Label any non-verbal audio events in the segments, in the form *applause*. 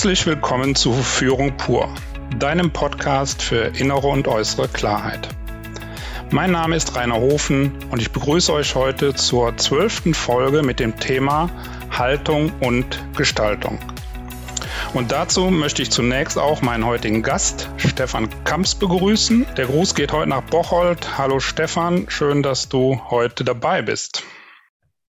Herzlich willkommen zu Führung pur, deinem Podcast für innere und äußere Klarheit. Mein Name ist Rainer Hofen und ich begrüße euch heute zur zwölften Folge mit dem Thema Haltung und Gestaltung. Und dazu möchte ich zunächst auch meinen heutigen Gast, Stefan Kamps, begrüßen. Der Gruß geht heute nach Bocholt. Hallo Stefan, schön, dass du heute dabei bist.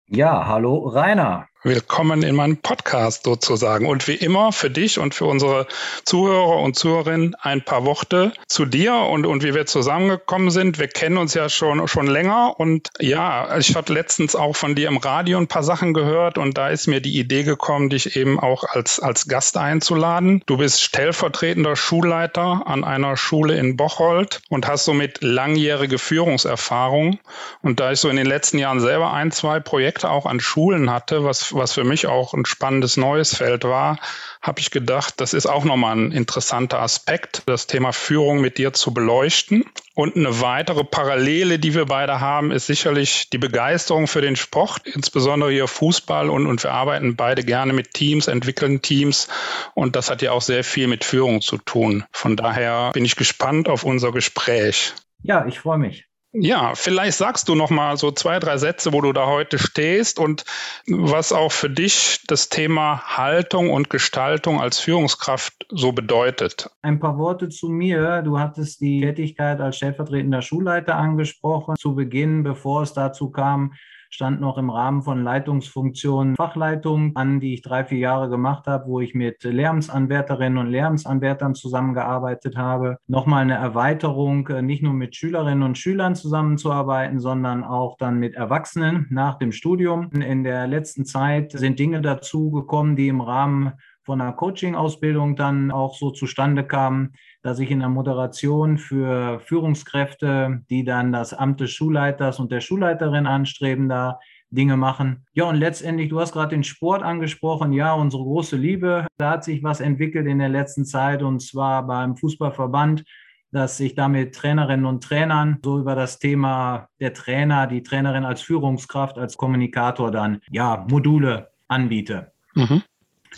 Ja, hallo Rainer. Willkommen in meinem Podcast sozusagen. Und wie immer für dich und für unsere Zuhörer und Zuhörerinnen ein paar Worte zu dir und, und wie wir zusammengekommen sind. Wir kennen uns ja schon, schon länger und ja, ich habe letztens auch von dir im Radio ein paar Sachen gehört und da ist mir die Idee gekommen, dich eben auch als, als Gast einzuladen. Du bist stellvertretender Schulleiter an einer Schule in Bocholt und hast somit langjährige Führungserfahrung. Und da ich so in den letzten Jahren selber ein, zwei Projekte auch an Schulen hatte, was was für mich auch ein spannendes neues Feld war, habe ich gedacht, das ist auch nochmal ein interessanter Aspekt, das Thema Führung mit dir zu beleuchten. Und eine weitere Parallele, die wir beide haben, ist sicherlich die Begeisterung für den Sport, insbesondere hier Fußball. Und, und wir arbeiten beide gerne mit Teams, entwickeln Teams. Und das hat ja auch sehr viel mit Führung zu tun. Von daher bin ich gespannt auf unser Gespräch. Ja, ich freue mich. Ja, vielleicht sagst du noch mal so zwei, drei Sätze, wo du da heute stehst und was auch für dich das Thema Haltung und Gestaltung als Führungskraft so bedeutet. Ein paar Worte zu mir. Du hattest die Tätigkeit als stellvertretender Schulleiter angesprochen. Zu Beginn, bevor es dazu kam, stand noch im Rahmen von Leitungsfunktionen Fachleitung an, die ich drei, vier Jahre gemacht habe, wo ich mit Lehramtsanwärterinnen und Lehramtsanwärtern zusammengearbeitet habe. Nochmal eine Erweiterung, äh, nicht nur mit Schülerinnen und Schülern zusammenzuarbeiten, sondern auch dann mit Erwachsenen nach dem Studium. In der letzten Zeit sind Dinge dazu gekommen, die im Rahmen von einer Coaching-Ausbildung dann auch so zustande kam, dass ich in der Moderation für Führungskräfte, die dann das Amt des Schulleiters und der Schulleiterin anstreben, da Dinge machen. Ja, und letztendlich, du hast gerade den Sport angesprochen. Ja, unsere große Liebe. Da hat sich was entwickelt in der letzten Zeit und zwar beim Fußballverband, dass ich da mit Trainerinnen und Trainern so über das Thema der Trainer, die Trainerin als Führungskraft, als Kommunikator dann, ja, Module anbiete. Mhm.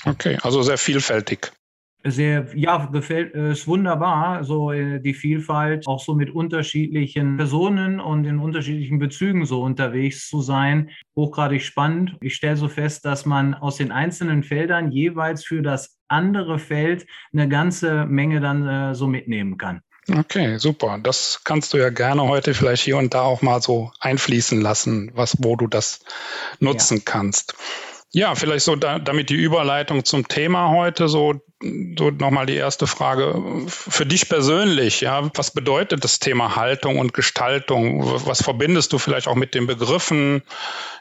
Okay, also sehr vielfältig. Sehr, ja, gefällt, ist wunderbar, so äh, die Vielfalt, auch so mit unterschiedlichen Personen und in unterschiedlichen Bezügen so unterwegs zu sein. Hochgradig spannend. Ich stelle so fest, dass man aus den einzelnen Feldern jeweils für das andere Feld eine ganze Menge dann äh, so mitnehmen kann. Okay, super. Das kannst du ja gerne heute vielleicht hier und da auch mal so einfließen lassen, was, wo du das nutzen ja. kannst. Ja, vielleicht so da, damit die Überleitung zum Thema heute so, so nochmal die erste Frage. Für dich persönlich, ja, was bedeutet das Thema Haltung und Gestaltung? Was verbindest du vielleicht auch mit den Begriffen?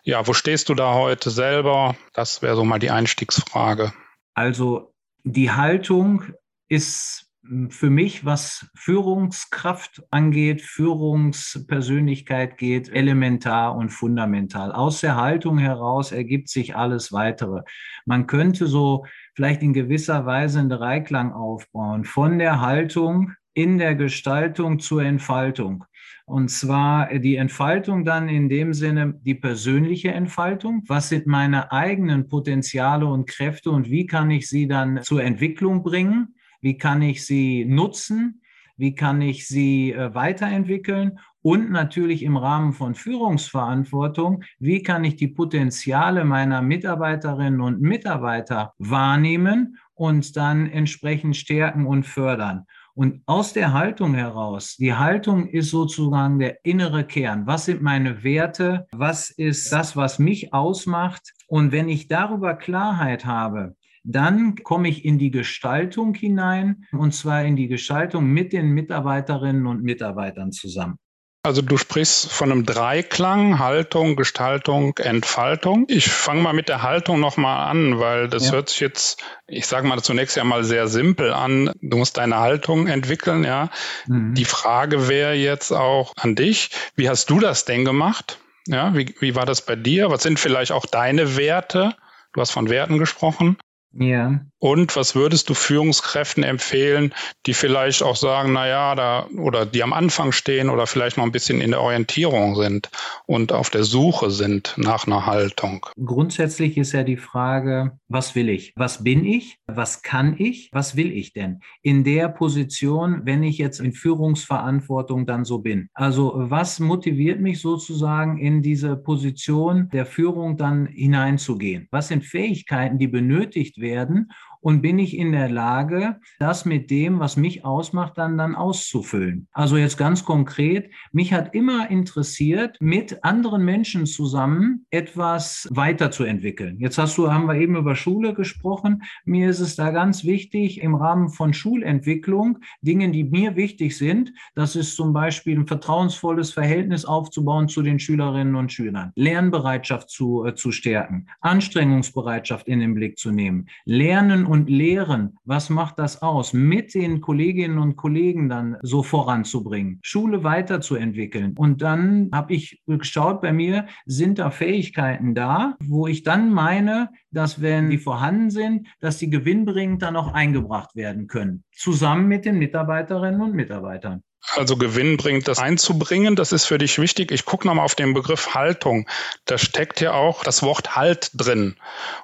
Ja, wo stehst du da heute selber? Das wäre so mal die Einstiegsfrage. Also die Haltung ist für mich, was Führungskraft angeht, Führungspersönlichkeit geht, elementar und fundamental. Aus der Haltung heraus ergibt sich alles weitere. Man könnte so vielleicht in gewisser Weise einen Dreiklang aufbauen, von der Haltung in der Gestaltung zur Entfaltung. Und zwar die Entfaltung dann in dem Sinne die persönliche Entfaltung. Was sind meine eigenen Potenziale und Kräfte und wie kann ich sie dann zur Entwicklung bringen? Wie kann ich sie nutzen? Wie kann ich sie äh, weiterentwickeln? Und natürlich im Rahmen von Führungsverantwortung, wie kann ich die Potenziale meiner Mitarbeiterinnen und Mitarbeiter wahrnehmen und dann entsprechend stärken und fördern? Und aus der Haltung heraus, die Haltung ist sozusagen der innere Kern. Was sind meine Werte? Was ist das, was mich ausmacht? Und wenn ich darüber Klarheit habe, dann komme ich in die Gestaltung hinein und zwar in die Gestaltung mit den Mitarbeiterinnen und Mitarbeitern zusammen. Also du sprichst von einem Dreiklang, Haltung, Gestaltung, Entfaltung. Ich fange mal mit der Haltung nochmal an, weil das ja. hört sich jetzt, ich sage mal zunächst ja mal sehr simpel an. Du musst deine Haltung entwickeln, ja. Mhm. Die Frage wäre jetzt auch an dich, wie hast du das denn gemacht? Ja, wie, wie war das bei dir? Was sind vielleicht auch deine Werte? Du hast von Werten gesprochen. Ja. Und was würdest du Führungskräften empfehlen, die vielleicht auch sagen, na ja, da oder die am Anfang stehen oder vielleicht noch ein bisschen in der Orientierung sind und auf der Suche sind nach einer Haltung? Grundsätzlich ist ja die Frage, was will ich? Was bin ich? Was kann ich? Was will ich denn? In der Position, wenn ich jetzt in Führungsverantwortung dann so bin. Also was motiviert mich sozusagen in diese Position der Führung dann hineinzugehen? Was sind Fähigkeiten, die benötigt werden, werden und bin ich in der Lage, das mit dem, was mich ausmacht, dann, dann auszufüllen. Also jetzt ganz konkret, mich hat immer interessiert, mit anderen Menschen zusammen etwas weiterzuentwickeln. Jetzt hast du, haben wir eben über Schule gesprochen. Mir ist es da ganz wichtig, im Rahmen von Schulentwicklung Dinge, die mir wichtig sind, das ist zum Beispiel ein vertrauensvolles Verhältnis aufzubauen zu den Schülerinnen und Schülern, Lernbereitschaft zu, äh, zu stärken, Anstrengungsbereitschaft in den Blick zu nehmen, Lernen und Lehren, was macht das aus, mit den Kolleginnen und Kollegen dann so voranzubringen, Schule weiterzuentwickeln. Und dann habe ich geschaut bei mir, sind da Fähigkeiten da, wo ich dann meine, dass wenn die vorhanden sind, dass die gewinnbringend dann auch eingebracht werden können, zusammen mit den Mitarbeiterinnen und Mitarbeitern also Gewinn bringt, das einzubringen. Das ist für dich wichtig. Ich gucke nochmal auf den Begriff Haltung. Da steckt ja auch das Wort Halt drin.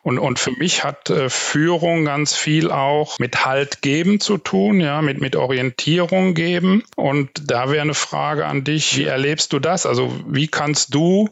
Und, und für mich hat äh, Führung ganz viel auch mit Halt geben zu tun, ja, mit, mit Orientierung geben. Und da wäre eine Frage an dich. Wie erlebst du das? Also wie kannst du,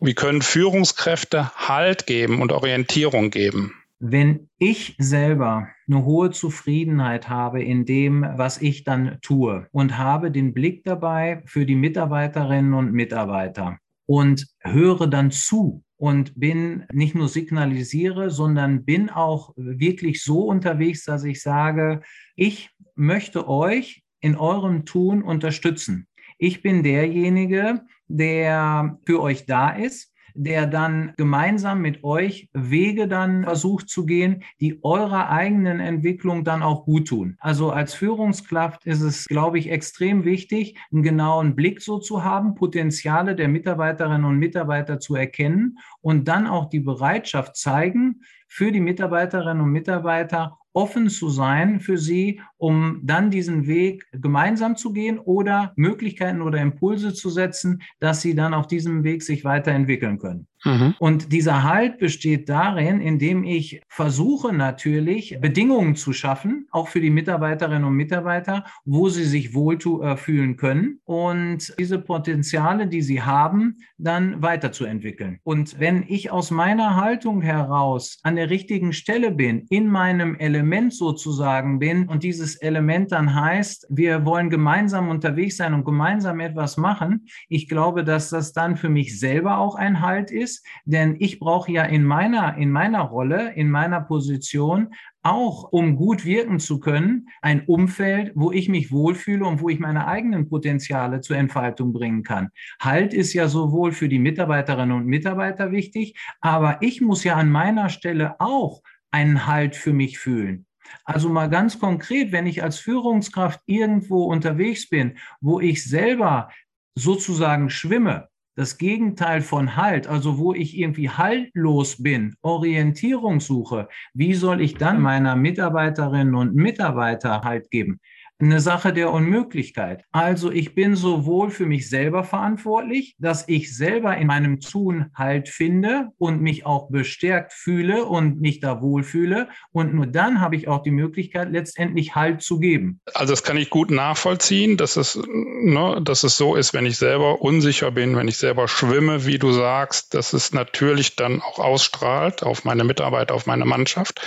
wie können Führungskräfte Halt geben und Orientierung geben? Wenn ich selber eine hohe Zufriedenheit habe in dem, was ich dann tue und habe den Blick dabei für die Mitarbeiterinnen und Mitarbeiter und höre dann zu und bin nicht nur signalisiere, sondern bin auch wirklich so unterwegs, dass ich sage, ich möchte euch in eurem Tun unterstützen. Ich bin derjenige, der für euch da ist der dann gemeinsam mit euch Wege dann versucht zu gehen, die eurer eigenen Entwicklung dann auch gut tun. Also als Führungskraft ist es, glaube ich, extrem wichtig, einen genauen Blick so zu haben, Potenziale der Mitarbeiterinnen und Mitarbeiter zu erkennen und dann auch die Bereitschaft zeigen, für die Mitarbeiterinnen und Mitarbeiter offen zu sein für sie, um dann diesen Weg gemeinsam zu gehen oder Möglichkeiten oder Impulse zu setzen, dass sie dann auf diesem Weg sich weiterentwickeln können. Mhm. Und dieser Halt besteht darin, indem ich versuche natürlich Bedingungen zu schaffen, auch für die Mitarbeiterinnen und Mitarbeiter, wo sie sich wohlfühlen äh, können und diese Potenziale, die sie haben, dann weiterzuentwickeln. Und wenn ich aus meiner Haltung heraus an der richtigen Stelle bin, in meinem Element sozusagen bin und dieses Element dann heißt, wir wollen gemeinsam unterwegs sein und gemeinsam etwas machen, ich glaube, dass das dann für mich selber auch ein Halt ist ist, denn ich brauche ja in meiner, in meiner Rolle, in meiner Position auch, um gut wirken zu können, ein Umfeld, wo ich mich wohlfühle und wo ich meine eigenen Potenziale zur Entfaltung bringen kann. Halt ist ja sowohl für die Mitarbeiterinnen und Mitarbeiter wichtig, aber ich muss ja an meiner Stelle auch einen Halt für mich fühlen. Also mal ganz konkret, wenn ich als Führungskraft irgendwo unterwegs bin, wo ich selber sozusagen schwimme, das Gegenteil von Halt, also wo ich irgendwie haltlos bin, Orientierung suche, wie soll ich dann meiner Mitarbeiterinnen und Mitarbeiter Halt geben? Eine Sache der Unmöglichkeit. Also ich bin sowohl für mich selber verantwortlich, dass ich selber in meinem Tun Halt finde und mich auch bestärkt fühle und mich da wohlfühle. Und nur dann habe ich auch die Möglichkeit, letztendlich Halt zu geben. Also das kann ich gut nachvollziehen, dass es, ne, dass es so ist, wenn ich selber unsicher bin, wenn ich selber schwimme, wie du sagst, dass es natürlich dann auch ausstrahlt auf meine Mitarbeiter, auf meine Mannschaft.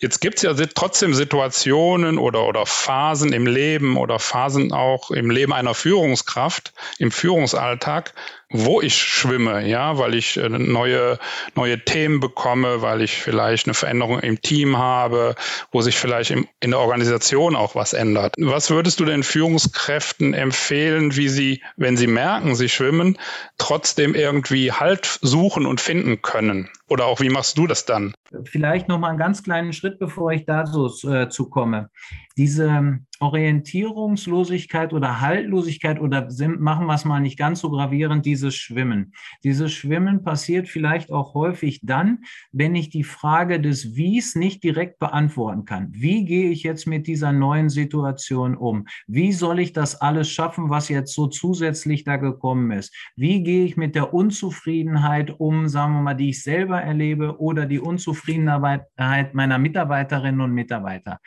Jetzt gibt es ja trotzdem Situationen oder, oder Phasen im Leben oder Phasen auch im Leben einer Führungskraft, im Führungsalltag, wo ich schwimme, ja, weil ich äh, neue, neue Themen bekomme, weil ich vielleicht eine Veränderung im Team habe, wo sich vielleicht im, in der Organisation auch was ändert. Was würdest du den Führungskräften empfehlen, wie sie, wenn sie merken, sie schwimmen, trotzdem irgendwie Halt suchen und finden können? Oder auch wie machst du das dann? Vielleicht noch mal einen ganz kleinen Schritt, bevor ich da so äh, zu komme. Diese Orientierungslosigkeit oder Haltlosigkeit oder machen wir es mal nicht ganz so gravierend, dieses Schwimmen. Dieses Schwimmen passiert vielleicht auch häufig dann, wenn ich die Frage des Wies nicht direkt beantworten kann. Wie gehe ich jetzt mit dieser neuen Situation um? Wie soll ich das alles schaffen, was jetzt so zusätzlich da gekommen ist? Wie gehe ich mit der Unzufriedenheit um, sagen wir mal, die ich selber erlebe oder die Unzufriedenheit meiner Mitarbeiterinnen und Mitarbeiter?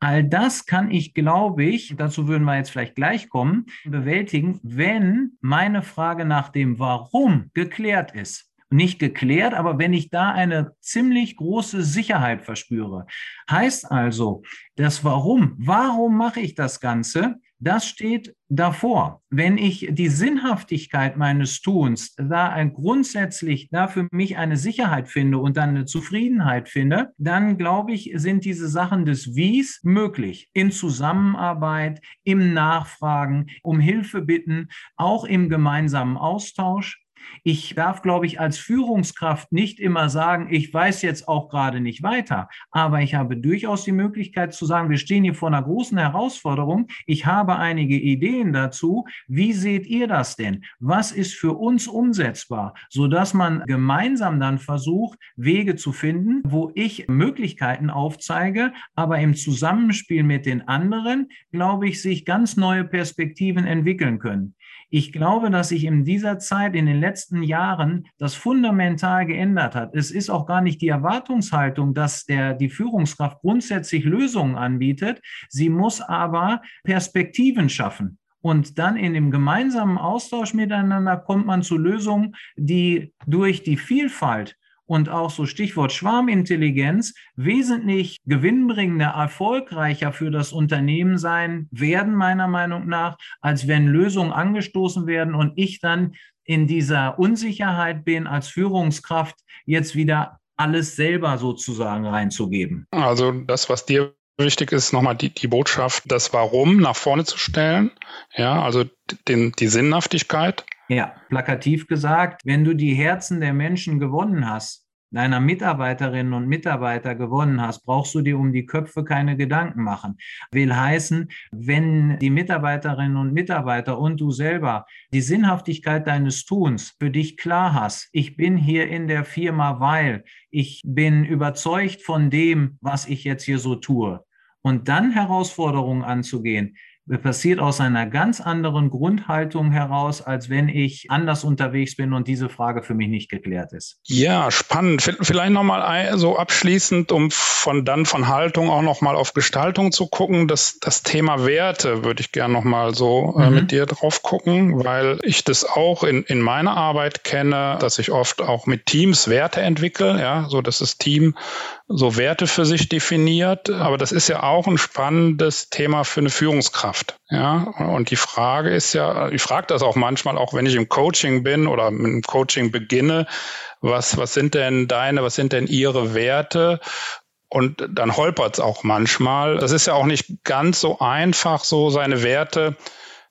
All das kann ich, glaube ich, dazu würden wir jetzt vielleicht gleich kommen, bewältigen, wenn meine Frage nach dem Warum geklärt ist. Nicht geklärt, aber wenn ich da eine ziemlich große Sicherheit verspüre, heißt also, das Warum, warum mache ich das Ganze, das steht davor. Wenn ich die Sinnhaftigkeit meines Tuns da ein grundsätzlich da für mich eine Sicherheit finde und dann eine Zufriedenheit finde, dann glaube ich, sind diese Sachen des Wies möglich. In Zusammenarbeit, im Nachfragen, um Hilfe bitten, auch im gemeinsamen Austausch. Ich darf, glaube ich, als Führungskraft nicht immer sagen, ich weiß jetzt auch gerade nicht weiter, aber ich habe durchaus die Möglichkeit zu sagen, wir stehen hier vor einer großen Herausforderung. Ich habe einige Ideen dazu. Wie seht ihr das denn? Was ist für uns umsetzbar, sodass man gemeinsam dann versucht, Wege zu finden, wo ich Möglichkeiten aufzeige, aber im Zusammenspiel mit den anderen, glaube ich, sich ganz neue Perspektiven entwickeln können. Ich glaube, dass sich in dieser Zeit, in den letzten Jahren, das fundamental geändert hat. Es ist auch gar nicht die Erwartungshaltung, dass der, die Führungskraft grundsätzlich Lösungen anbietet. Sie muss aber Perspektiven schaffen. Und dann in dem gemeinsamen Austausch miteinander kommt man zu Lösungen, die durch die Vielfalt und auch so Stichwort Schwarmintelligenz wesentlich gewinnbringender, erfolgreicher für das Unternehmen sein werden, meiner Meinung nach, als wenn Lösungen angestoßen werden und ich dann in dieser Unsicherheit bin, als Führungskraft jetzt wieder alles selber sozusagen reinzugeben. Also das, was dir wichtig ist, nochmal die, die Botschaft, das Warum nach vorne zu stellen. Ja, also den, die Sinnhaftigkeit ja, plakativ gesagt, wenn du die Herzen der Menschen gewonnen hast, deiner Mitarbeiterinnen und Mitarbeiter gewonnen hast, brauchst du dir um die Köpfe keine Gedanken machen. Will heißen, wenn die Mitarbeiterinnen und Mitarbeiter und du selber die Sinnhaftigkeit deines Tuns für dich klar hast, ich bin hier in der Firma, weil ich bin überzeugt von dem, was ich jetzt hier so tue. Und dann Herausforderungen anzugehen, passiert aus einer ganz anderen Grundhaltung heraus, als wenn ich anders unterwegs bin und diese Frage für mich nicht geklärt ist. Ja, spannend. Vielleicht nochmal so abschließend, um von dann von Haltung auch nochmal auf Gestaltung zu gucken. Das, das Thema Werte würde ich gerne nochmal so äh, mhm. mit dir drauf gucken, weil ich das auch in, in meiner Arbeit kenne, dass ich oft auch mit Teams Werte entwickle, ja, so dass das Team so Werte für sich definiert. Aber das ist ja auch ein spannendes Thema für eine Führungskraft. Ja, und die Frage ist ja, ich frage das auch manchmal, auch wenn ich im Coaching bin oder mit dem Coaching beginne, was, was sind denn deine, was sind denn ihre Werte? Und dann holpert es auch manchmal. Das ist ja auch nicht ganz so einfach, so seine Werte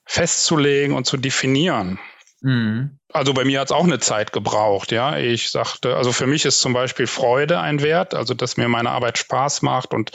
festzulegen und zu definieren. Mhm. Also bei mir hat es auch eine Zeit gebraucht, ja. Ich sagte, also für mich ist zum Beispiel Freude ein Wert, also dass mir meine Arbeit Spaß macht und,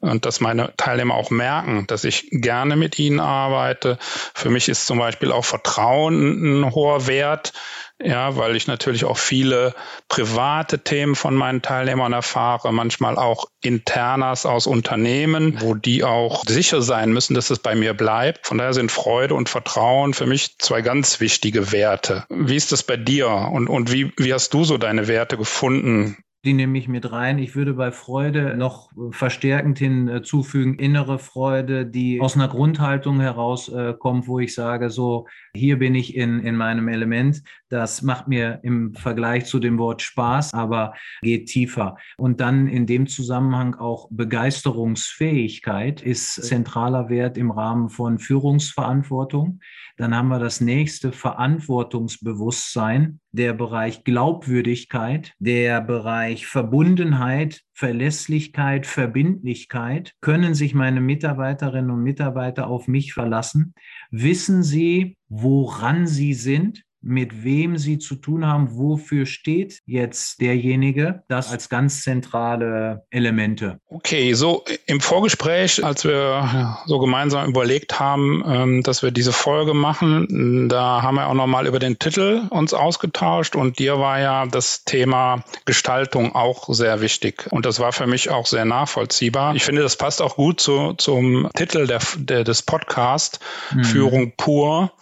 und dass meine Teilnehmer auch merken, dass ich gerne mit ihnen arbeite. Für mich ist zum Beispiel auch Vertrauen ein hoher Wert. Ja, weil ich natürlich auch viele private Themen von meinen Teilnehmern erfahre, manchmal auch internas aus Unternehmen, wo die auch sicher sein müssen, dass es bei mir bleibt. Von daher sind Freude und Vertrauen für mich zwei ganz wichtige Werte. Wie ist das bei dir und, und wie, wie hast du so deine Werte gefunden? Die nehme ich mit rein. Ich würde bei Freude noch verstärkend hinzufügen, innere Freude, die aus einer Grundhaltung herauskommt, wo ich sage, so, hier bin ich in, in meinem Element. Das macht mir im Vergleich zu dem Wort Spaß, aber geht tiefer. Und dann in dem Zusammenhang auch Begeisterungsfähigkeit ist zentraler Wert im Rahmen von Führungsverantwortung. Dann haben wir das nächste Verantwortungsbewusstsein, der Bereich Glaubwürdigkeit, der Bereich Verbundenheit, Verlässlichkeit, Verbindlichkeit. Können sich meine Mitarbeiterinnen und Mitarbeiter auf mich verlassen? Wissen sie, woran sie sind? Mit wem sie zu tun haben, wofür steht jetzt derjenige, das als ganz zentrale Elemente. Okay, so im Vorgespräch, als wir so gemeinsam überlegt haben, ähm, dass wir diese Folge machen, da haben wir auch nochmal über den Titel uns ausgetauscht und dir war ja das Thema Gestaltung auch sehr wichtig und das war für mich auch sehr nachvollziehbar. Ich finde, das passt auch gut zu, zum Titel der, der des Podcasts, mhm. Führung pur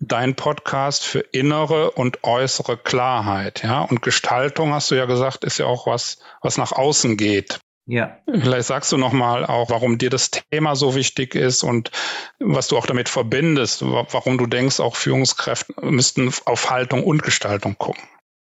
dein Podcast für innere und äußere Klarheit, ja. Und Gestaltung, hast du ja gesagt, ist ja auch was, was nach außen geht. Ja. Vielleicht sagst du nochmal auch, warum dir das Thema so wichtig ist und was du auch damit verbindest, warum du denkst, auch Führungskräfte müssten auf Haltung und Gestaltung gucken.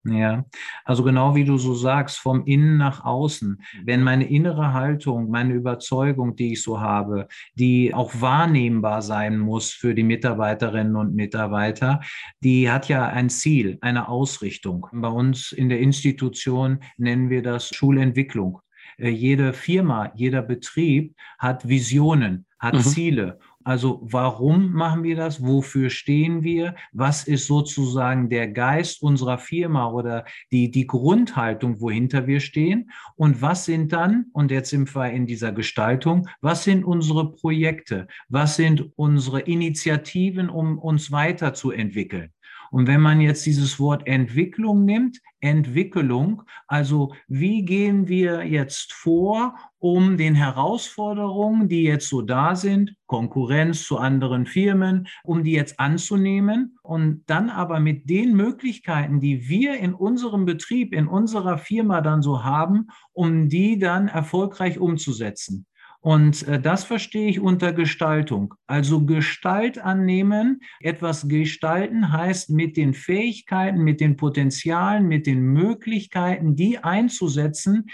Ja, also genau wie du so sagst, vom Innen nach außen. Wenn meine innere Haltung, meine Überzeugung, die ich so habe, die auch wahrnehmbar sein muss für die Mitarbeiterinnen und Mitarbeiter, die hat ja ein Ziel, eine Ausrichtung. Bei uns in der Institution nennen wir das Schulentwicklung. Äh, jede Firma, jeder Betrieb hat Visionen, hat mhm. Ziele. Also warum machen wir das? Wofür stehen wir? Was ist sozusagen der Geist unserer Firma oder die, die Grundhaltung, wohinter wir stehen? Und was sind dann, und jetzt sind wir in dieser Gestaltung, was sind unsere Projekte? Was sind unsere Initiativen, um uns weiterzuentwickeln? Und wenn man jetzt dieses Wort Entwicklung nimmt, Entwicklung, also wie gehen wir jetzt vor, um den Herausforderungen, die jetzt so da sind, Konkurrenz zu anderen Firmen, um die jetzt anzunehmen und dann aber mit den Möglichkeiten, die wir in unserem Betrieb, in unserer Firma dann so haben, um die dann erfolgreich umzusetzen. Und äh, das verstehe ich unter Gestaltung. Also Gestalt annehmen, etwas gestalten heißt mit den Fähigkeiten, mit den Potenzialen, mit den Möglichkeiten, die einzusetzen,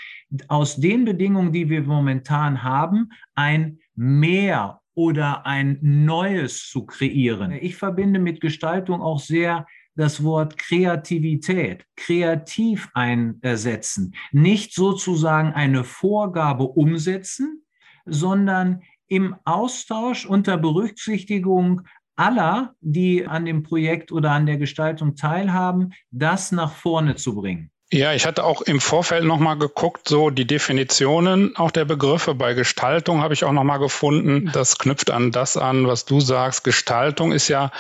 aus den Bedingungen, die wir momentan haben, ein Mehr oder ein Neues zu kreieren. Ich verbinde mit Gestaltung auch sehr das Wort Kreativität, kreativ einsetzen, nicht sozusagen eine Vorgabe umsetzen, sondern im Austausch unter Berücksichtigung aller, die an dem Projekt oder an der Gestaltung teilhaben, das nach vorne zu bringen. Ja, ich hatte auch im Vorfeld nochmal geguckt, so die Definitionen auch der Begriffe bei Gestaltung habe ich auch nochmal gefunden. Das knüpft an das an, was du sagst. Gestaltung ist ja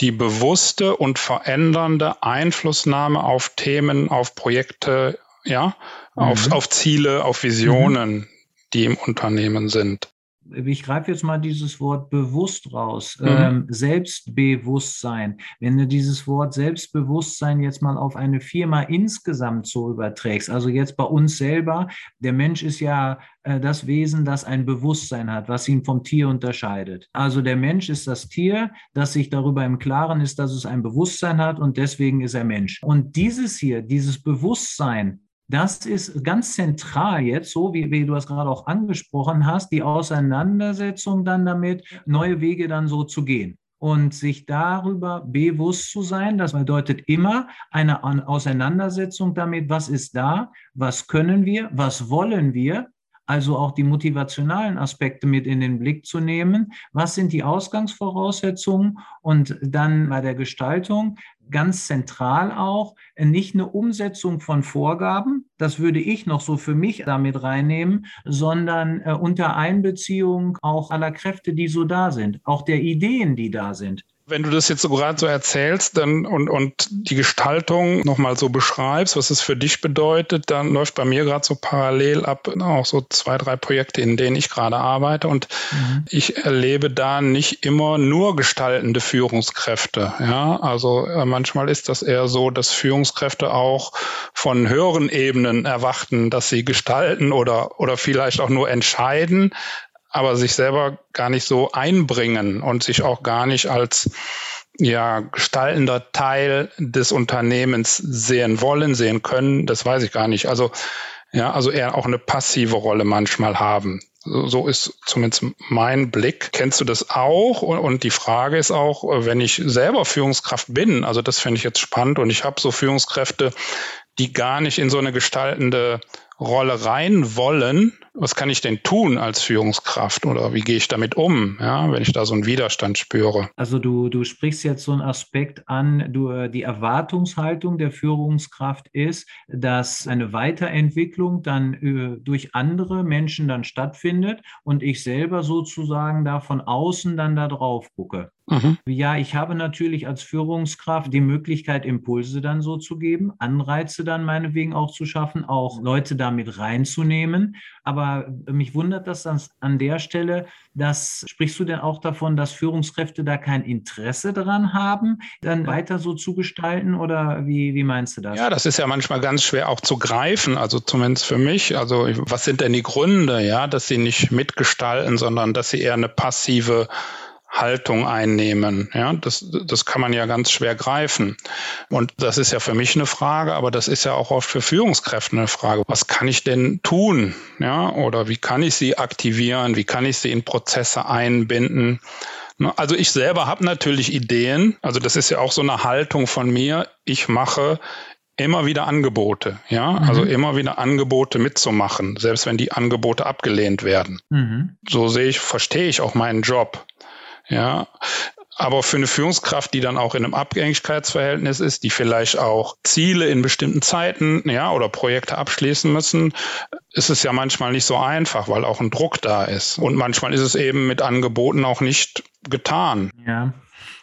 die bewusste und verändernde Einflussnahme auf Themen, auf Projekte, ja, mhm. auf, auf Ziele, auf Visionen. Mhm die im Unternehmen sind. Ich greife jetzt mal dieses Wort bewusst raus, mhm. ähm, Selbstbewusstsein. Wenn du dieses Wort Selbstbewusstsein jetzt mal auf eine Firma insgesamt so überträgst, also jetzt bei uns selber, der Mensch ist ja äh, das Wesen, das ein Bewusstsein hat, was ihn vom Tier unterscheidet. Also der Mensch ist das Tier, das sich darüber im Klaren ist, dass es ein Bewusstsein hat und deswegen ist er Mensch. Und dieses hier, dieses Bewusstsein, das ist ganz zentral jetzt, so wie, wie du es gerade auch angesprochen hast, die Auseinandersetzung dann damit, neue Wege dann so zu gehen und sich darüber bewusst zu sein. Das bedeutet immer eine Auseinandersetzung damit, was ist da, was können wir, was wollen wir also auch die motivationalen Aspekte mit in den Blick zu nehmen. Was sind die Ausgangsvoraussetzungen? Und dann bei der Gestaltung ganz zentral auch nicht eine Umsetzung von Vorgaben, das würde ich noch so für mich damit reinnehmen, sondern äh, unter Einbeziehung auch aller Kräfte, die so da sind, auch der Ideen, die da sind. Wenn du das jetzt so gerade so erzählst dann, und, und die Gestaltung nochmal so beschreibst, was es für dich bedeutet, dann läuft bei mir gerade so parallel ab auch so zwei, drei Projekte, in denen ich gerade arbeite. Und mhm. ich erlebe da nicht immer nur gestaltende Führungskräfte. Ja, also äh, manchmal ist das eher so, dass Führungskräfte auch von höheren Ebenen erwarten, dass sie gestalten oder, oder vielleicht auch nur entscheiden, aber sich selber gar nicht so einbringen und sich auch gar nicht als ja, gestaltender Teil des Unternehmens sehen wollen, sehen können, das weiß ich gar nicht. Also, ja, also eher auch eine passive Rolle manchmal haben. So, ist zumindest mein Blick. Kennst du das auch? Und die Frage ist auch, wenn ich selber Führungskraft bin, also das finde ich jetzt spannend und ich habe so Führungskräfte, die gar nicht in so eine gestaltende Rolle rein wollen, was kann ich denn tun als Führungskraft oder wie gehe ich damit um, ja, wenn ich da so einen Widerstand spüre? Also du, du sprichst jetzt so einen Aspekt an, du, die Erwartungshaltung der Führungskraft ist, dass eine Weiterentwicklung dann äh, durch andere Menschen dann stattfindet und ich selber sozusagen da von außen dann da drauf gucke. Mhm. Ja, ich habe natürlich als Führungskraft die Möglichkeit, Impulse dann so zu geben, Anreize dann meinetwegen auch zu schaffen, auch Leute damit reinzunehmen. Aber mich wundert das dann an der Stelle, dass sprichst du denn auch davon, dass Führungskräfte da kein Interesse daran haben, dann weiter so zu gestalten oder wie, wie meinst du das? Ja, das ist ja manchmal ganz schwer auch zu greifen, also zumindest für mich. Also was sind denn die Gründe, ja, dass sie nicht mitgestalten, sondern dass sie eher eine passive Haltung einnehmen. Ja, das, das kann man ja ganz schwer greifen. Und das ist ja für mich eine Frage, aber das ist ja auch oft für Führungskräfte eine Frage. Was kann ich denn tun? Ja, oder wie kann ich sie aktivieren? Wie kann ich sie in Prozesse einbinden? Ne, also ich selber habe natürlich Ideen. Also das ist ja auch so eine Haltung von mir. Ich mache immer wieder Angebote, ja, mhm. also immer wieder Angebote mitzumachen, selbst wenn die Angebote abgelehnt werden. Mhm. So sehe ich, verstehe ich auch meinen Job. Ja, aber für eine Führungskraft, die dann auch in einem Abhängigkeitsverhältnis ist, die vielleicht auch Ziele in bestimmten Zeiten, ja, oder Projekte abschließen müssen, ist es ja manchmal nicht so einfach, weil auch ein Druck da ist. Und manchmal ist es eben mit Angeboten auch nicht getan. Ja.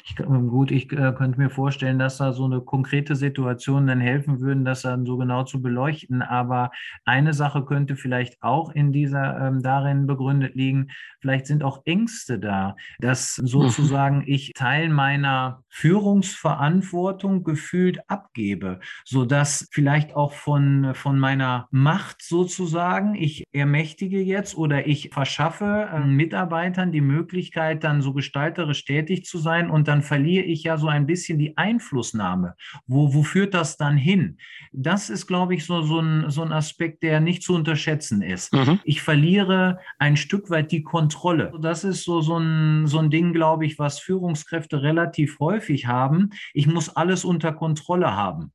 Ich, gut, ich äh, könnte mir vorstellen, dass da so eine konkrete Situation dann helfen würden, das dann so genau zu beleuchten. Aber eine Sache könnte vielleicht auch in dieser ähm, darin begründet liegen. Vielleicht sind auch Ängste da, dass sozusagen ich Teil meiner Führungsverantwortung gefühlt abgebe, so dass vielleicht auch von von meiner Macht sozusagen ich ermächtige jetzt oder ich verschaffe äh, Mitarbeitern die Möglichkeit, dann so gestalterisch tätig zu sein und dann dann verliere ich ja so ein bisschen die Einflussnahme. Wo, wo führt das dann hin? Das ist, glaube ich, so, so, ein, so ein Aspekt, der nicht zu unterschätzen ist. Mhm. Ich verliere ein Stück weit die Kontrolle. Das ist so, so, ein, so ein Ding, glaube ich, was Führungskräfte relativ häufig haben. Ich muss alles unter Kontrolle haben.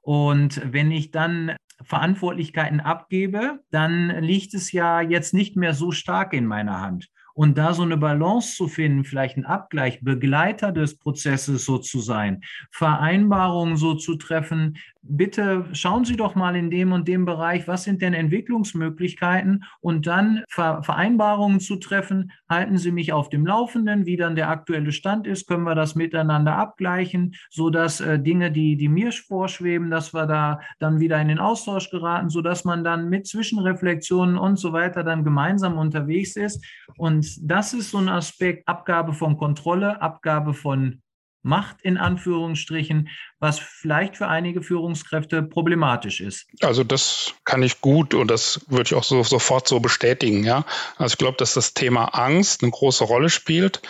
Und wenn ich dann Verantwortlichkeiten abgebe, dann liegt es ja jetzt nicht mehr so stark in meiner Hand. Und da so eine Balance zu finden, vielleicht ein Abgleich, Begleiter des Prozesses so zu sein, Vereinbarungen so zu treffen, bitte schauen Sie doch mal in dem und dem Bereich, was sind denn Entwicklungsmöglichkeiten? Und dann Vereinbarungen zu treffen, halten Sie mich auf dem Laufenden, wie dann der aktuelle Stand ist, können wir das miteinander abgleichen, sodass äh, Dinge, die, die mir vorschweben, dass wir da dann wieder in den Austausch geraten, sodass man dann mit Zwischenreflexionen und so weiter dann gemeinsam unterwegs ist. Und das ist so ein Aspekt, Abgabe von Kontrolle, Abgabe von Macht in Anführungsstrichen, was vielleicht für einige Führungskräfte problematisch ist. Also das kann ich gut und das würde ich auch so, sofort so bestätigen. Ja, also ich glaube, dass das Thema Angst eine große Rolle spielt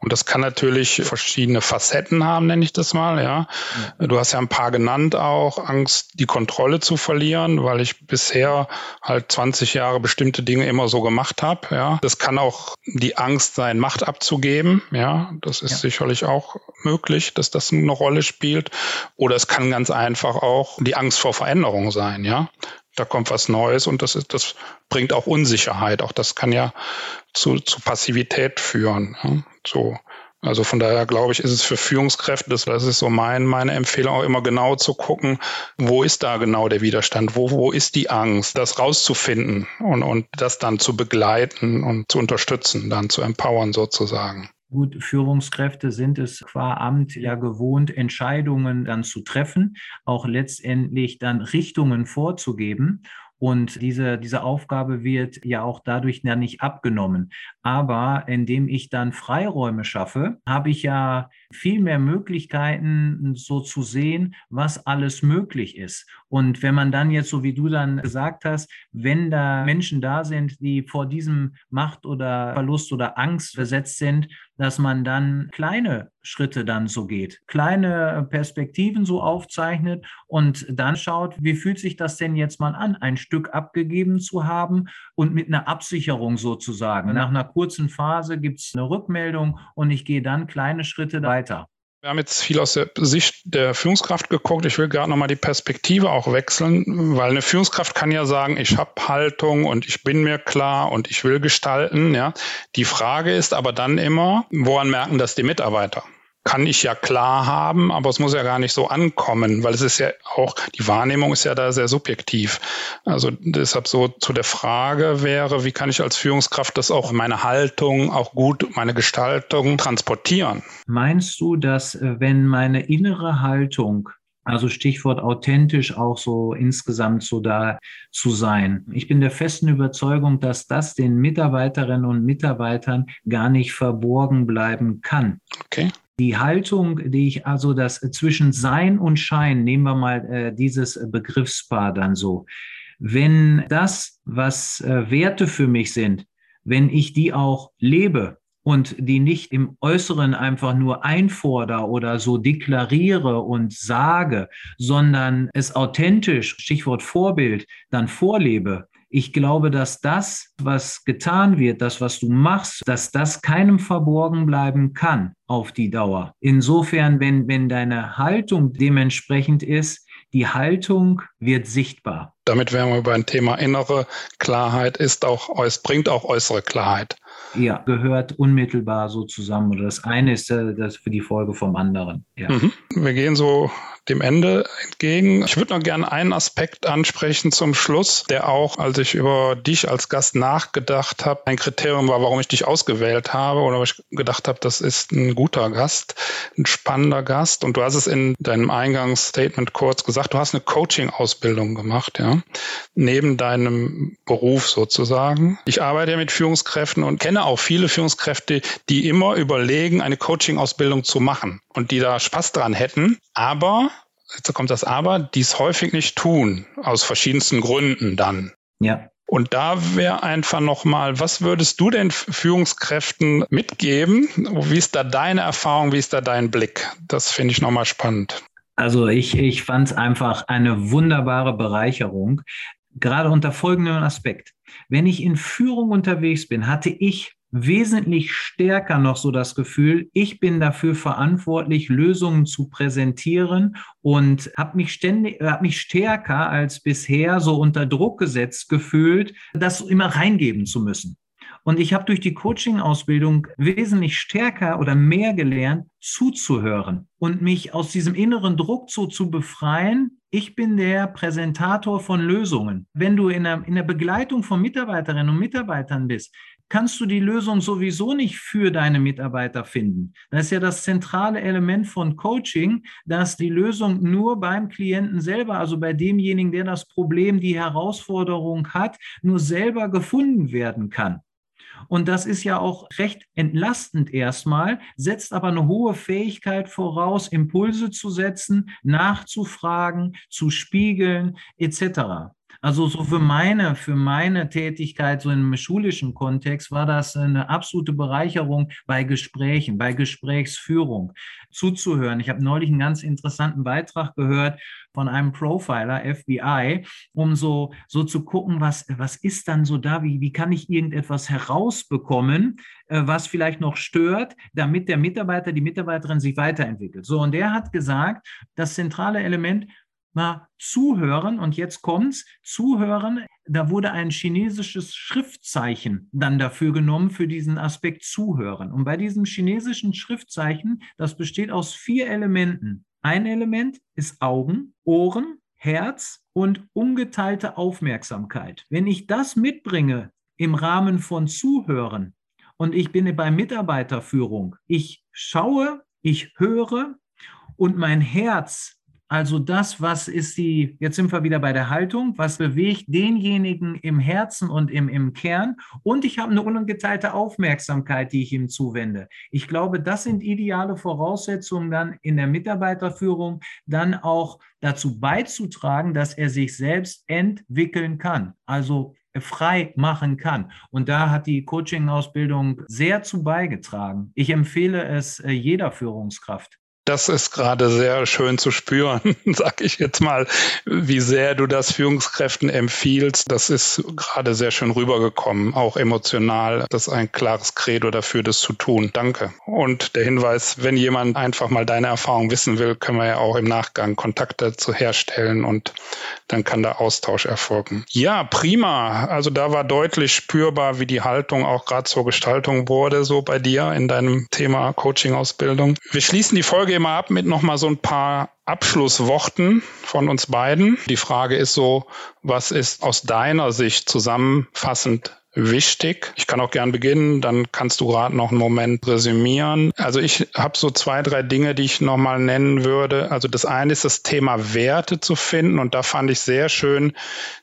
und das kann natürlich verschiedene Facetten haben, nenne ich das mal. Ja, ja. du hast ja ein paar genannt auch Angst, die Kontrolle zu verlieren, weil ich bisher halt 20 Jahre bestimmte Dinge immer so gemacht habe. Ja, das kann auch die Angst sein, Macht abzugeben. Ja, das ist ja. sicherlich auch möglich, dass das eine Rolle spielt. Oder es kann ganz einfach auch die Angst vor Veränderung sein, ja. Da kommt was Neues und das ist, das bringt auch Unsicherheit. Auch das kann ja zu, zu Passivität führen. Ja? So. Also von daher glaube ich, ist es für Führungskräfte, das, das ist so mein, meine Empfehlung, auch immer genau zu gucken, wo ist da genau der Widerstand, wo, wo ist die Angst, das rauszufinden und, und das dann zu begleiten und zu unterstützen, dann zu empowern sozusagen. Gut, Führungskräfte sind es qua Amt ja gewohnt, Entscheidungen dann zu treffen, auch letztendlich dann Richtungen vorzugeben. Und diese, diese Aufgabe wird ja auch dadurch ja nicht abgenommen. Aber indem ich dann Freiräume schaffe, habe ich ja viel mehr Möglichkeiten, so zu sehen, was alles möglich ist. Und wenn man dann jetzt, so wie du dann gesagt hast, wenn da Menschen da sind, die vor diesem Macht oder Verlust oder Angst versetzt sind, dass man dann kleine Schritte dann so geht, kleine Perspektiven so aufzeichnet und dann schaut, wie fühlt sich das denn jetzt mal an, ein Stück abgegeben zu haben und mit einer Absicherung sozusagen. Nach einer kurzen Phase gibt es eine Rückmeldung und ich gehe dann kleine Schritte weiter. Wir haben jetzt viel aus der Sicht der Führungskraft geguckt. Ich will gerade nochmal die Perspektive auch wechseln, weil eine Führungskraft kann ja sagen, ich habe Haltung und ich bin mir klar und ich will gestalten. Ja. Die Frage ist aber dann immer, woran merken das die Mitarbeiter? Kann ich ja klar haben, aber es muss ja gar nicht so ankommen, weil es ist ja auch, die Wahrnehmung ist ja da sehr subjektiv. Also deshalb so zu der Frage wäre, wie kann ich als Führungskraft das auch meine Haltung, auch gut meine Gestaltung transportieren? Meinst du, dass äh, wenn meine innere Haltung also Stichwort authentisch auch so insgesamt so da zu sein. Ich bin der festen Überzeugung, dass das den Mitarbeiterinnen und Mitarbeitern gar nicht verborgen bleiben kann. Okay. Die Haltung, die ich also das zwischen Sein und Schein, nehmen wir mal äh, dieses Begriffspaar dann so. Wenn das, was äh, Werte für mich sind, wenn ich die auch lebe und die nicht im Äußeren einfach nur einfordere oder so deklariere und sage, sondern es authentisch, Stichwort Vorbild, dann vorlebe, ich glaube, dass das, was getan wird, das, was du machst, dass das keinem verborgen bleiben kann auf die Dauer. Insofern, wenn, wenn deine Haltung dementsprechend ist, die Haltung wird sichtbar. Damit wären wir über ein Thema innere Klarheit, ist auch, es bringt auch äußere Klarheit. Ja, gehört unmittelbar so zusammen. Oder das eine ist äh, das für die Folge vom anderen. Ja. Mhm. Wir gehen so dem Ende entgegen. Ich würde noch gerne einen Aspekt ansprechen zum Schluss, der auch, als ich über dich als Gast nachgedacht habe, ein Kriterium war, warum ich dich ausgewählt habe oder ich gedacht habe, das ist ein guter Gast, ein spannender Gast. Und du hast es in deinem Eingangsstatement kurz gesagt, du hast eine Coaching-Ausbildung gemacht, ja, neben deinem Beruf sozusagen. Ich arbeite ja mit Führungskräften und kenne auch viele Führungskräfte, die immer überlegen, eine Coaching-Ausbildung zu machen und die da Spaß dran hätten, aber jetzt kommt das Aber, dies häufig nicht tun, aus verschiedensten Gründen dann. Ja. Und da wäre einfach nochmal, was würdest du den Führungskräften mitgeben? Wie ist da deine Erfahrung? Wie ist da dein Blick? Das finde ich nochmal spannend. Also ich, ich fand es einfach eine wunderbare Bereicherung, gerade unter folgendem Aspekt. Wenn ich in Führung unterwegs bin, hatte ich wesentlich stärker noch so das Gefühl, ich bin dafür verantwortlich, Lösungen zu präsentieren und habe mich ständig, habe mich stärker als bisher so unter Druck gesetzt gefühlt, das immer reingeben zu müssen. Und ich habe durch die Coaching-Ausbildung wesentlich stärker oder mehr gelernt, zuzuhören und mich aus diesem inneren Druck so zu befreien. Ich bin der Präsentator von Lösungen. Wenn du in der, in der Begleitung von Mitarbeiterinnen und Mitarbeitern bist, kannst du die Lösung sowieso nicht für deine Mitarbeiter finden. Das ist ja das zentrale Element von Coaching, dass die Lösung nur beim Klienten selber, also bei demjenigen, der das Problem, die Herausforderung hat, nur selber gefunden werden kann. Und das ist ja auch recht entlastend erstmal, setzt aber eine hohe Fähigkeit voraus, Impulse zu setzen, nachzufragen, zu spiegeln etc. Also so für meine, für meine Tätigkeit, so im schulischen Kontext, war das eine absolute Bereicherung bei Gesprächen, bei Gesprächsführung zuzuhören. Ich habe neulich einen ganz interessanten Beitrag gehört von einem Profiler, FBI, um so, so zu gucken, was, was ist dann so da, wie, wie kann ich irgendetwas herausbekommen, äh, was vielleicht noch stört, damit der Mitarbeiter, die Mitarbeiterin sich weiterentwickelt. So, und der hat gesagt, das zentrale Element war Zuhören und jetzt kommt's, Zuhören, da wurde ein chinesisches Schriftzeichen dann dafür genommen für diesen Aspekt Zuhören. Und bei diesem chinesischen Schriftzeichen, das besteht aus vier Elementen. Ein Element ist Augen, Ohren, Herz und ungeteilte Aufmerksamkeit. Wenn ich das mitbringe im Rahmen von Zuhören und ich bin bei Mitarbeiterführung, ich schaue, ich höre und mein Herz also das, was ist die, jetzt sind wir wieder bei der Haltung, was bewegt denjenigen im Herzen und im, im Kern. Und ich habe eine ungeteilte Aufmerksamkeit, die ich ihm zuwende. Ich glaube, das sind ideale Voraussetzungen dann in der Mitarbeiterführung, dann auch dazu beizutragen, dass er sich selbst entwickeln kann. Also frei machen kann. Und da hat die Coaching-Ausbildung sehr zu beigetragen. Ich empfehle es äh, jeder Führungskraft. Das ist gerade sehr schön zu spüren, *laughs* sag ich jetzt mal, wie sehr du das Führungskräften empfiehlst. Das ist gerade sehr schön rübergekommen, auch emotional. Das ist ein klares Credo dafür, das zu tun. Danke. Und der Hinweis, wenn jemand einfach mal deine Erfahrung wissen will, können wir ja auch im Nachgang Kontakte zu herstellen und dann kann der Austausch erfolgen. Ja, prima. Also da war deutlich spürbar, wie die Haltung auch gerade zur Gestaltung wurde, so bei dir in deinem Thema Coaching-Ausbildung. Wir schließen die Folge immer ab mit nochmal so ein paar Abschlussworten von uns beiden. Die Frage ist so, was ist aus deiner Sicht zusammenfassend wichtig. Ich kann auch gern beginnen, dann kannst du gerade noch einen Moment resümieren. Also ich habe so zwei, drei Dinge, die ich nochmal nennen würde. Also das eine ist das Thema Werte zu finden und da fand ich sehr schön,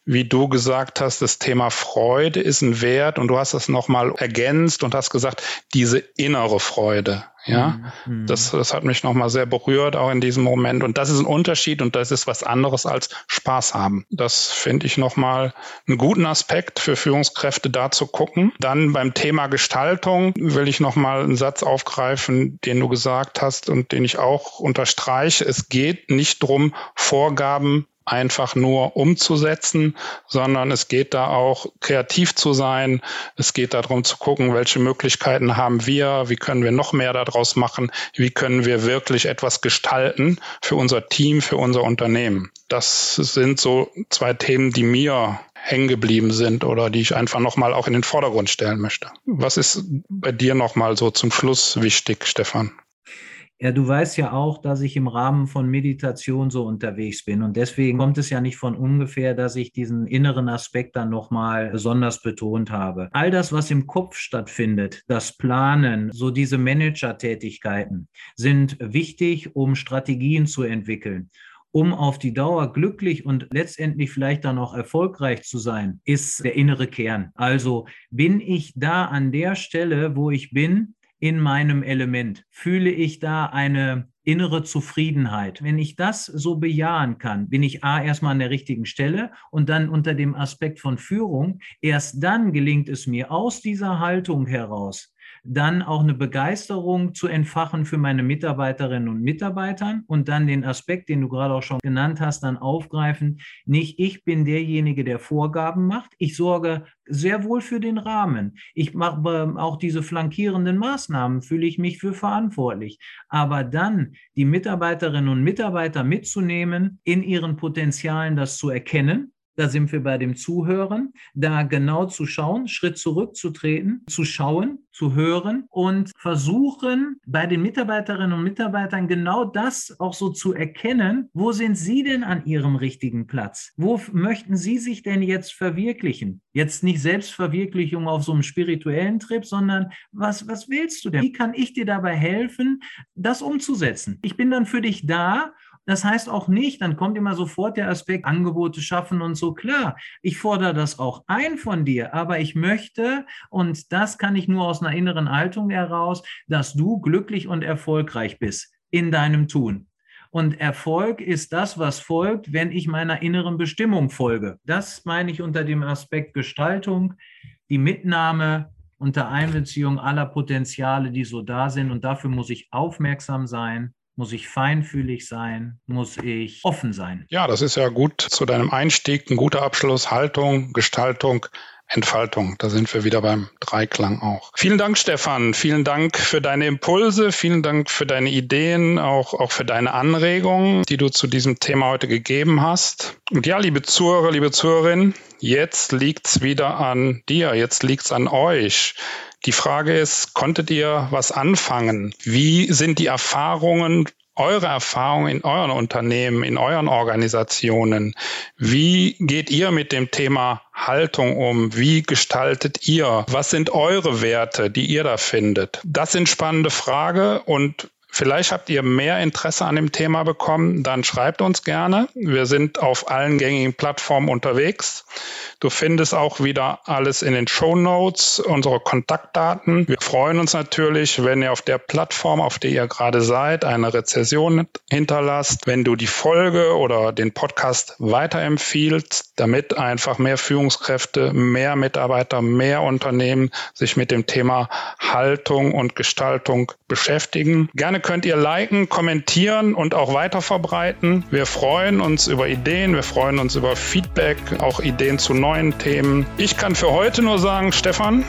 wie du gesagt hast, das Thema Freude ist ein Wert und du hast das nochmal ergänzt und hast gesagt, diese innere Freude. Ja, mhm. das, das hat mich nochmal sehr berührt, auch in diesem Moment. Und das ist ein Unterschied und das ist was anderes als Spaß haben. Das finde ich nochmal einen guten Aspekt für Führungskräfte da zu gucken. Dann beim Thema Gestaltung will ich nochmal einen Satz aufgreifen, den du gesagt hast und den ich auch unterstreiche. Es geht nicht darum, Vorgaben einfach nur umzusetzen, sondern es geht da auch kreativ zu sein. Es geht darum zu gucken, welche Möglichkeiten haben wir, wie können wir noch mehr daraus machen, wie können wir wirklich etwas gestalten für unser Team, für unser Unternehmen. Das sind so zwei Themen, die mir hängen geblieben sind oder die ich einfach nochmal auch in den Vordergrund stellen möchte. Was ist bei dir nochmal so zum Schluss wichtig, Stefan? Ja, du weißt ja auch, dass ich im Rahmen von Meditation so unterwegs bin. Und deswegen kommt es ja nicht von ungefähr, dass ich diesen inneren Aspekt dann nochmal besonders betont habe. All das, was im Kopf stattfindet, das Planen, so diese Manager-Tätigkeiten sind wichtig, um Strategien zu entwickeln um auf die Dauer glücklich und letztendlich vielleicht dann auch erfolgreich zu sein, ist der innere Kern. Also bin ich da an der Stelle, wo ich bin, in meinem Element? Fühle ich da eine innere Zufriedenheit? Wenn ich das so bejahen kann, bin ich A erstmal an der richtigen Stelle und dann unter dem Aspekt von Führung, erst dann gelingt es mir aus dieser Haltung heraus, dann auch eine Begeisterung zu entfachen für meine Mitarbeiterinnen und Mitarbeitern und dann den Aspekt, den du gerade auch schon genannt hast, dann aufgreifen. Nicht ich bin derjenige, der Vorgaben macht. Ich sorge sehr wohl für den Rahmen. Ich mache auch diese flankierenden Maßnahmen, fühle ich mich für verantwortlich. Aber dann die Mitarbeiterinnen und Mitarbeiter mitzunehmen, in ihren Potenzialen das zu erkennen da sind wir bei dem Zuhören, da genau zu schauen, Schritt zurückzutreten, zu schauen, zu hören und versuchen, bei den Mitarbeiterinnen und Mitarbeitern genau das auch so zu erkennen. Wo sind Sie denn an Ihrem richtigen Platz? Wo möchten Sie sich denn jetzt verwirklichen? Jetzt nicht Selbstverwirklichung auf so einem spirituellen Trip, sondern was, was willst du denn? Wie kann ich dir dabei helfen, das umzusetzen? Ich bin dann für dich da das heißt auch nicht, dann kommt immer sofort der Aspekt Angebote schaffen und so. Klar, ich fordere das auch ein von dir, aber ich möchte, und das kann ich nur aus einer inneren Haltung heraus, dass du glücklich und erfolgreich bist in deinem Tun. Und Erfolg ist das, was folgt, wenn ich meiner inneren Bestimmung folge. Das meine ich unter dem Aspekt Gestaltung, die Mitnahme unter Einbeziehung aller Potenziale, die so da sind. Und dafür muss ich aufmerksam sein muss ich feinfühlig sein? Muss ich offen sein? Ja, das ist ja gut zu deinem Einstieg. Ein guter Abschluss. Haltung, Gestaltung, Entfaltung. Da sind wir wieder beim Dreiklang auch. Vielen Dank, Stefan. Vielen Dank für deine Impulse. Vielen Dank für deine Ideen, auch, auch für deine Anregungen, die du zu diesem Thema heute gegeben hast. Und ja, liebe Zuhörer, liebe Zuhörerinnen, jetzt liegt's wieder an dir. Jetzt liegt's an euch. Die Frage ist, konntet ihr was anfangen? Wie sind die Erfahrungen eure Erfahrungen in euren Unternehmen, in euren Organisationen. Wie geht ihr mit dem Thema Haltung um? Wie gestaltet ihr? Was sind eure Werte, die ihr da findet? Das sind spannende Fragen und Vielleicht habt ihr mehr Interesse an dem Thema bekommen, dann schreibt uns gerne. Wir sind auf allen gängigen Plattformen unterwegs. Du findest auch wieder alles in den Show Notes, unsere Kontaktdaten. Wir freuen uns natürlich, wenn ihr auf der Plattform, auf der ihr gerade seid, eine Rezession hinterlasst, wenn du die Folge oder den Podcast weiterempfiehlst, damit einfach mehr Führungskräfte, mehr Mitarbeiter, mehr Unternehmen sich mit dem Thema Haltung und Gestaltung beschäftigen. Gerne könnt ihr liken, kommentieren und auch weiter verbreiten. Wir freuen uns über Ideen, wir freuen uns über Feedback, auch Ideen zu neuen Themen. Ich kann für heute nur sagen, Stefan,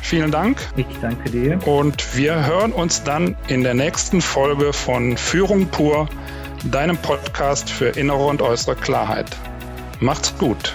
Vielen Dank. Ich danke dir. Und wir hören uns dann in der nächsten Folge von Führung pur, deinem Podcast für innere und äußere Klarheit. Macht's gut.